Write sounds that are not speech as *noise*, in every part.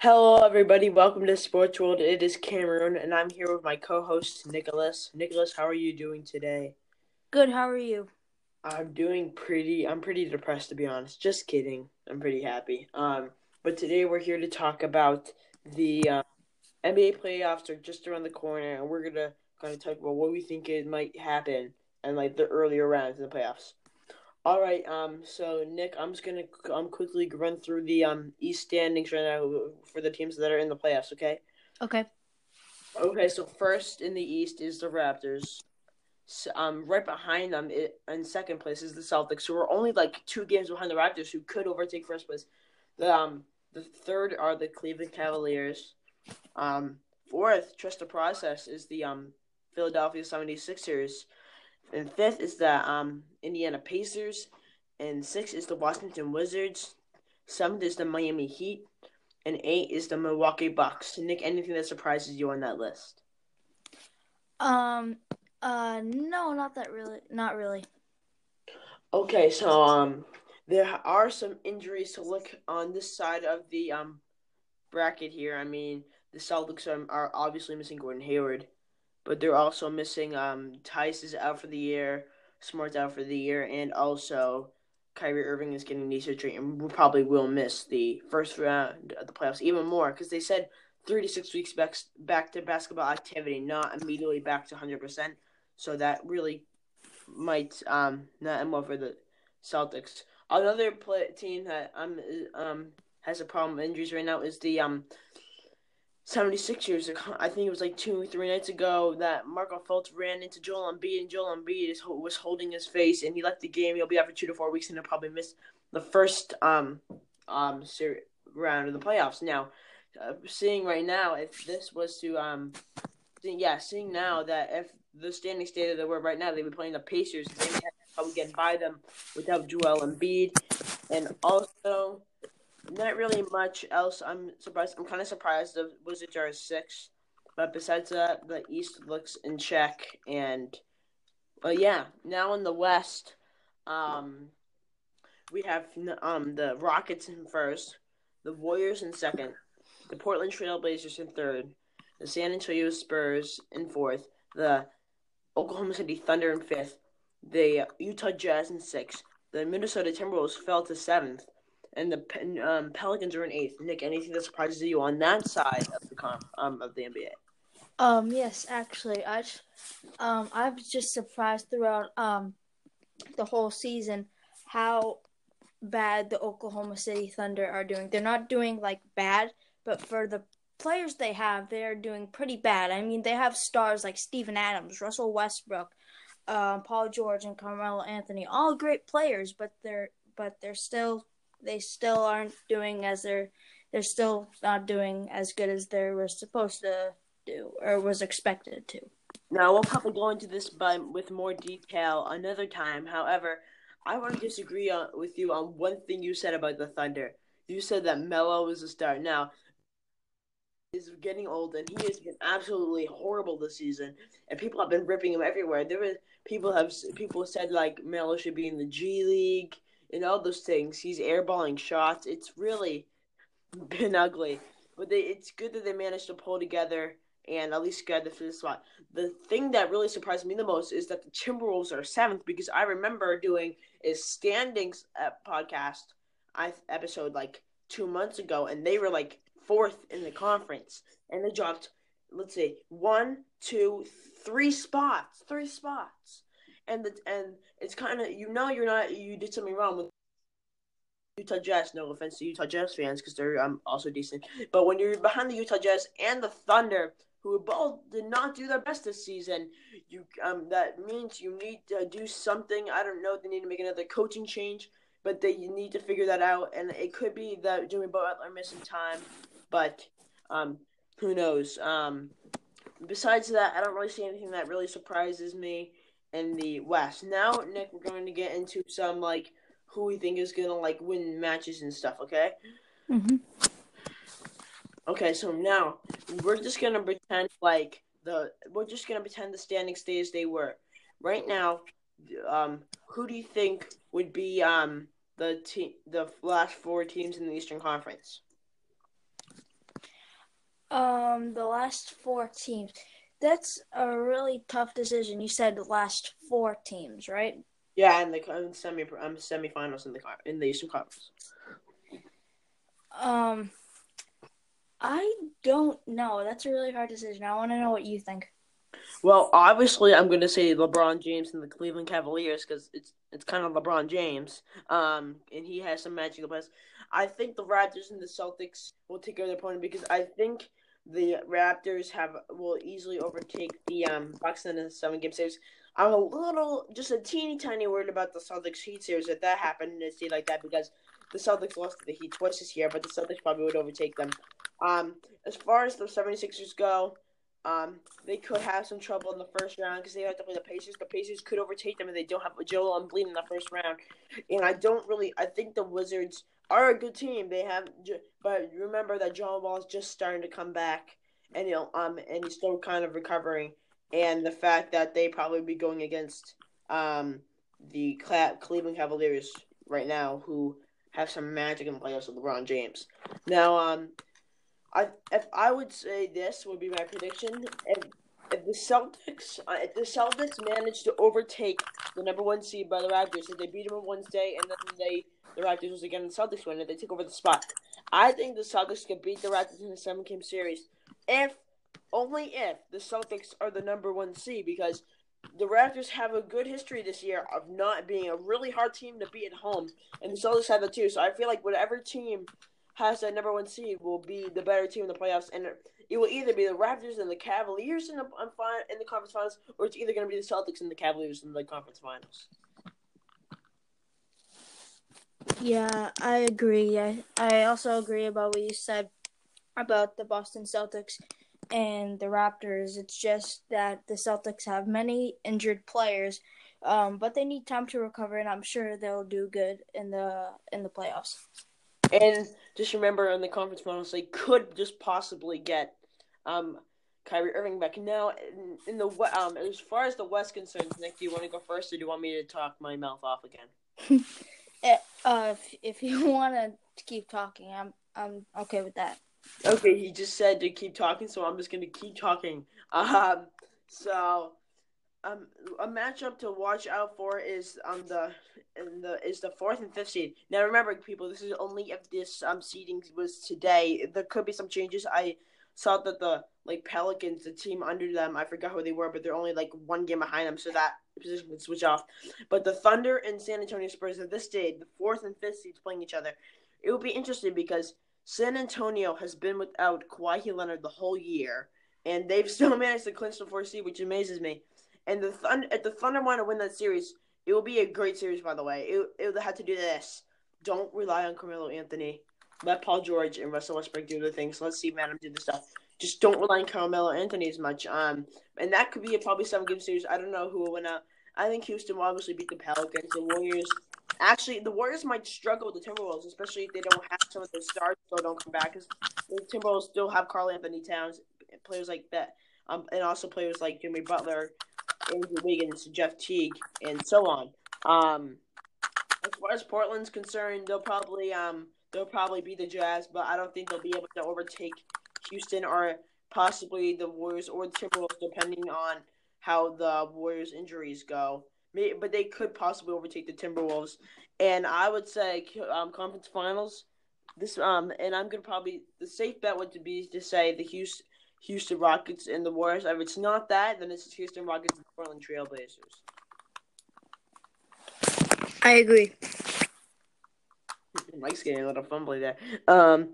Hello, everybody. Welcome to Sports World. It is Cameron, and I'm here with my co-host Nicholas. Nicholas, how are you doing today? Good. How are you? I'm doing pretty. I'm pretty depressed, to be honest. Just kidding. I'm pretty happy. Um, but today we're here to talk about the uh, NBA playoffs are just around the corner, and we're gonna kind of talk about what we think it might happen and like the earlier rounds in the playoffs. All right. Um. So Nick, I'm just gonna um quickly run through the um East standings right now for the teams that are in the playoffs. Okay. Okay. Okay. So first in the East is the Raptors. So, um, right behind them it, in second place is the Celtics, who are only like two games behind the Raptors, who could overtake first place. The um the third are the Cleveland Cavaliers. Um, fourth, trust the process, is the um Philadelphia 76ers. And fifth is the um, Indiana Pacers. And sixth is the Washington Wizards. Seventh is the Miami Heat. And eight is the Milwaukee Bucks. Nick, anything that surprises you on that list? Um. Uh. No, not that really. Not really. Okay, so um, there are some injuries to look on this side of the um bracket here. I mean, the Celtics are, are obviously missing Gordon Hayward but they're also missing um Theis is out for the year, Smart's out for the year, and also Kyrie Irving is getting knee surgery and we probably will miss the first round of the playoffs even more because they said three to six weeks back back to basketball activity, not immediately back to hundred percent. So that really might um not end well for the Celtics. Another play, team that um um has a problem with injuries right now is the um 76ers ago, I think it was like two, three nights ago, that Markelle Fultz ran into Joel Embiid, and Joel Embiid is, was holding his face, and he left the game. He'll be out for two to four weeks, and he'll probably miss the first um um round of the playoffs. Now, uh, seeing right now, if this was to um, yeah, seeing now that if the standing state of the world right now, they'd be playing the Pacers, they probably get by them without Joel Embiid, and also not really much else. I'm surprised. I'm kind of surprised the Wizards are six, but besides that, the East looks in check. And, but yeah, now in the West, um, we have um the Rockets in first, the Warriors in second, the Portland Trailblazers in third, the San Antonio Spurs in fourth, the Oklahoma City Thunder in fifth, the Utah Jazz in sixth, the Minnesota Timberwolves fell to seventh, and the um, Pelicans are in eighth. Nick, anything that surprises you on that side of the com- um of the NBA? Um. Yes, actually, I um I was just surprised throughout um the whole season how bad the Oklahoma City Thunder are doing. They're not doing like bad, but for the players they have, they are doing pretty bad. I mean, they have stars like Steven Adams, Russell Westbrook, uh, Paul George, and Carmelo Anthony, all great players, but they're but they're still they still aren't doing as they're they're still not doing as good as they were supposed to do or was expected to. Now we'll probably go into this by, with more detail another time. However, I want to disagree on, with you on one thing you said about the Thunder. You said that Melo was a star. Now is getting old and he has been absolutely horrible this season and people have been ripping him everywhere. There were people have people said like Melo should be in the G League and all those things. He's airballing shots. It's really *laughs* been ugly, but they, it's good that they managed to pull together and at least get the fifth spot. The thing that really surprised me the most is that the Timberwolves are seventh because I remember doing a standings uh, podcast episode like two months ago, and they were like fourth in the conference, and they dropped let's see one, two, three spots, three spots and the and it's kind of you know you're not you did something wrong with Utah Jazz. No offense to Utah Jazz fans because they're um, also decent, but when you're behind the Utah Jazz and the Thunder, who both did not do their best this season, you um that means you need to do something. I don't know. They need to make another coaching change, but they need to figure that out. And it could be that Jimmy Butler missing time, but um who knows. Um, besides that, I don't really see anything that really surprises me in the West. Now, Nick, we're going to get into some like who we think is gonna like win matches and stuff. Okay. Mhm. Okay, so now we're just gonna pretend like the we're just gonna pretend the standing stay as they were. Right now, um, who do you think would be um the team the last four teams in the Eastern Conference? um the last four teams. That's a really tough decision. You said the last four teams, right? Yeah, and the in semi um, semifinals in the in the Eastern Conference. Um, I don't know. That's a really hard decision. I want to know what you think. Well, obviously, I'm going to say LeBron James and the Cleveland Cavaliers because it's it's kind of LeBron James, um, and he has some magical plays. I think the Raptors and the Celtics will take care of their opponent because I think the Raptors have will easily overtake the um, Bucks in a seven game series. I'm a little, just a teeny tiny worried about the Celtics Heat series if that happened in a state like that because the Celtics lost to the Heat twice this year, but the Celtics probably would overtake them. Um, as far as the 76ers go, um, they could have some trouble in the first round because they have to play the Pacers. The Pacers could overtake them if they don't have a Joel Embiid in the first round. And I don't really, I think the Wizards are a good team. They have, but remember that John Wall is just starting to come back, and know, um, and he's still kind of recovering. And the fact that they probably be going against um the Cleveland Cavaliers right now, who have some magic in the playoffs with LeBron James. Now, um, I if I would say this would be my prediction. If if the Celtics uh, if the Celtics manage to overtake the number one seed by the Raptors, if they beat them on Wednesday and then they the Raptors was again the Celtics win, and they take over the spot, I think the Celtics can beat the Raptors in a seven game series. If only if the Celtics are the number one seed because the Raptors have a good history this year of not being a really hard team to beat at home, and the Celtics have that too. So I feel like whatever team has that number one seed will be the better team in the playoffs, and it will either be the Raptors and the Cavaliers in the in the conference finals, or it's either going to be the Celtics and the Cavaliers in the conference finals. Yeah, I agree. I I also agree about what you said about the Boston Celtics and the Raptors. It's just that the Celtics have many injured players, um, but they need time to recover, and I'm sure they'll do good in the in the playoffs. And just remember, in the conference finals, they could just possibly get um, Kyrie Irving back. Now, in, in the um, as far as the West concerns, Nick, do you want to go first, or do you want me to talk my mouth off again? *laughs* Eh, uh, if if you *laughs* want to keep talking, I'm I'm okay with that. Okay, he just said to keep talking, so I'm just gonna keep talking. Um, so, um, a matchup to watch out for is um the in the is the fourth and fifth seed. Now, remember, people, this is only if this um seeding was today. There could be some changes. I saw that the like Pelicans, the team under them, I forgot who they were, but they're only like one game behind them, so that position can switch off. But the Thunder and San Antonio Spurs at this stage, the fourth and fifth seeds playing each other, it will be interesting because San Antonio has been without Kawhi Leonard the whole year, and they've *laughs* still managed to clinch the fourth seed, which amazes me. And the Thunder, if the Thunder want to win that series, it will be a great series. By the way, it it will have to do this. Don't rely on Carmelo Anthony. Let Paul George and Russell Westbrook do the things. Let Steven Adams do the stuff. Just don't rely on Carmelo Anthony as much. Um, and that could be a probably seven game series. I don't know who will win out. I think Houston will obviously beat the Pelicans. The Warriors Actually, the Warriors might struggle with the Timberwolves, especially if they don't have some of their stars still don't come back. Because the Timberwolves still have Karl-Anthony Towns, players like that, um, and also players like Jimmy Butler, Andrew Wiggins, Jeff Teague, and so on. Um, as far as Portland's concerned, they'll probably um they'll probably be the Jazz, but I don't think they'll be able to overtake Houston or possibly the Warriors or the Timberwolves, depending on how the Warriors' injuries go but they could possibly overtake the Timberwolves. And I would say um, conference finals. This um, and I'm gonna probably the safe bet would be to say the Houston Houston Rockets and the Warriors. If it's not that, then it's Houston Rockets and the Portland Trailblazers. I agree. Mike's getting a little fumbly there. Um,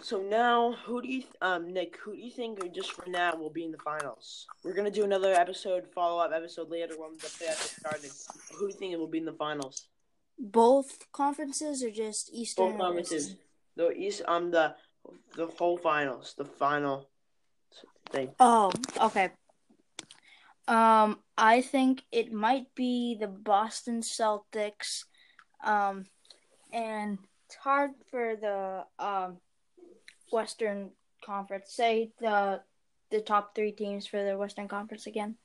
so now, who do you, um, Nick? Who do you think, just for now, will be in the finals? We're gonna do another episode, follow up episode later when the playoffs started. Who do you think will be in the finals? Both conferences or just Eastern? Both conferences. The East, um, the the whole finals, the final thing. Oh, okay. Um, I think it might be the Boston Celtics, um, and it's hard for the um Western Conference. Say the the top three teams for the Western Conference again.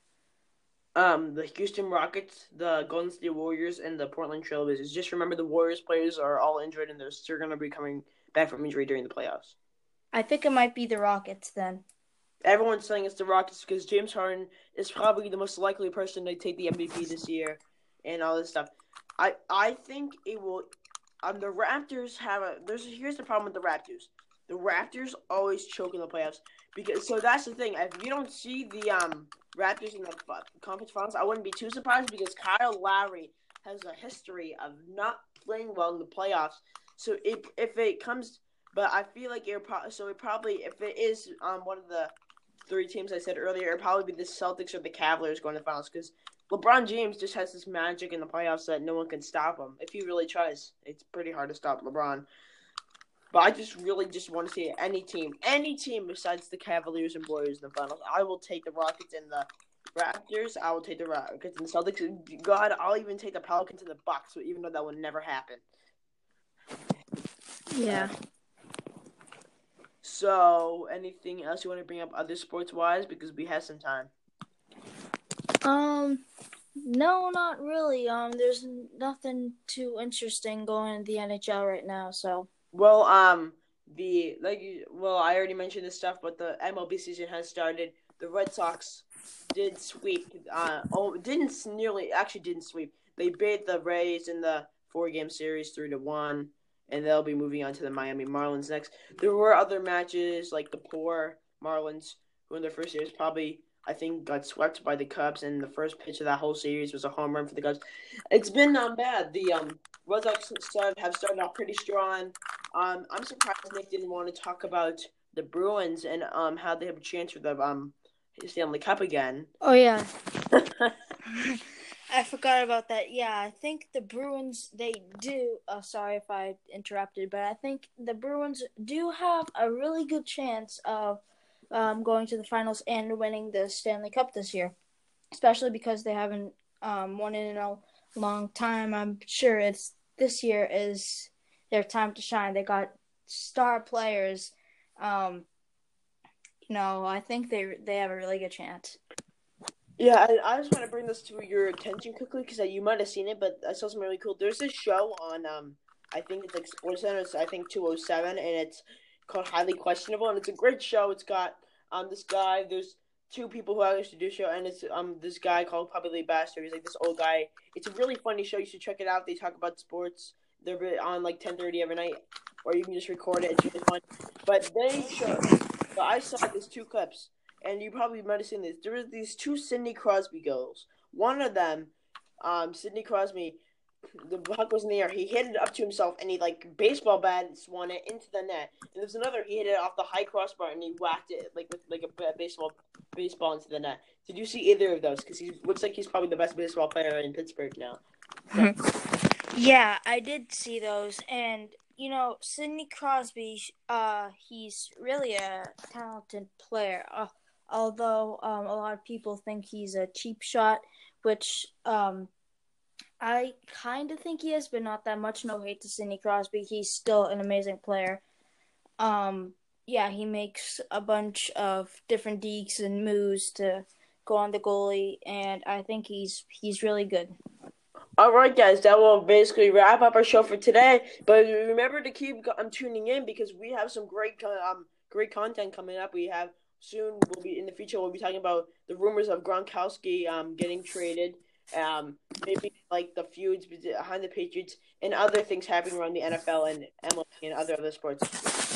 Um, the Houston Rockets, the Golden State Warriors, and the Portland Trailblazers. Just remember, the Warriors players are all injured, and they're still going to be coming back from injury during the playoffs. I think it might be the Rockets then. Everyone's saying it's the Rockets because James Harden is probably the most likely person to take the MVP this year, and all this stuff. I I think it will. Um, the Raptors have a. There's here's the problem with the Raptors. The Raptors always choke in the playoffs because so that's the thing. If you don't see the um Raptors in the conference finals, I wouldn't be too surprised because Kyle Lowry has a history of not playing well in the playoffs. So if if it comes, but I feel like it probably so it probably if it is um one of the three teams I said earlier, it'd probably be the Celtics or the Cavaliers going to the finals because LeBron James just has this magic in the playoffs that no one can stop him. If he really tries, it's pretty hard to stop LeBron. But I just really just want to see any team, any team besides the Cavaliers and Warriors in the finals. I will take the Rockets and the Raptors. I will take the Rockets and the Celtics. God, I'll even take the Pelicans and the Bucks, even though that would never happen. Yeah. So, anything else you want to bring up other sports wise? Because we have some time. Um, no, not really. Um, there's nothing too interesting going in the NHL right now. So. Well, um, the like, well, I already mentioned this stuff, but the MLB season has started. The Red Sox did sweep. Uh, oh, didn't nearly actually didn't sweep. They beat the Rays in the four game series three to one, and they'll be moving on to the Miami Marlins next. There were other matches like the poor Marlins, who in their first series probably I think got swept by the Cubs, and the first pitch of that whole series was a home run for the Cubs. It's been not bad. The um, Red Sox have started off pretty strong. Um, I'm surprised Nick didn't want to talk about the Bruins and um how they have a chance for the um Stanley Cup again. Oh yeah. *laughs* I forgot about that. Yeah, I think the Bruins they do. Uh, sorry if I interrupted, but I think the Bruins do have a really good chance of um, going to the finals and winning the Stanley Cup this year, especially because they haven't um, won it in a long time. I'm sure it's this year is their time to shine. They got star players. Um, you know, I think they they have a really good chance. Yeah, I, I just want to bring this to your attention quickly because you might have seen it, but I saw something really cool. There's this show on um, I think it's like Sports Center. It's I think 207, and it's called Highly Questionable, and it's a great show. It's got um this guy. There's two people who I used to do show, and it's um this guy called Papi Le Batard. He's like this old guy. It's a really funny show. You should check it out. They talk about sports. They're on like 10:30 every night, or you can just record it. It's really fun. But they show. But I saw these two clips, and you probably might have seen this. There was these two Sidney Crosby girls. One of them, um, Sidney Crosby, the puck was in the air. He hit it up to himself, and he like baseball bat swung it into the net. And there's another. He hit it off the high crossbar, and he whacked it like with like a baseball baseball into the net. Did you see either of those? Because he looks like he's probably the best baseball player in Pittsburgh now. *laughs* yeah, I did see those, and you know, Sidney Crosby. Uh, he's really a talented player. Uh, although um, a lot of people think he's a cheap shot, which um I kind of think he is, but not that much. No hate to Sidney Crosby. He's still an amazing player. Um, yeah, he makes a bunch of different dekes and moves to go on the goalie, and I think he's he's really good. All right, guys, that will basically wrap up our show for today. But remember to keep um, tuning in because we have some great um great content coming up. We have soon. We'll be in the future. We'll be talking about the rumors of Gronkowski um getting traded um, maybe like the feuds behind the Patriots and other things happening around the NFL and MLB and other other sports.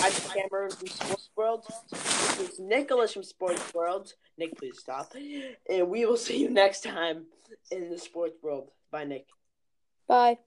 I'm Cameron from Sports World. This is Nicholas from Sports World. Nick, please stop. And we will see you next time in the Sports World. Bye, Nick. Bye.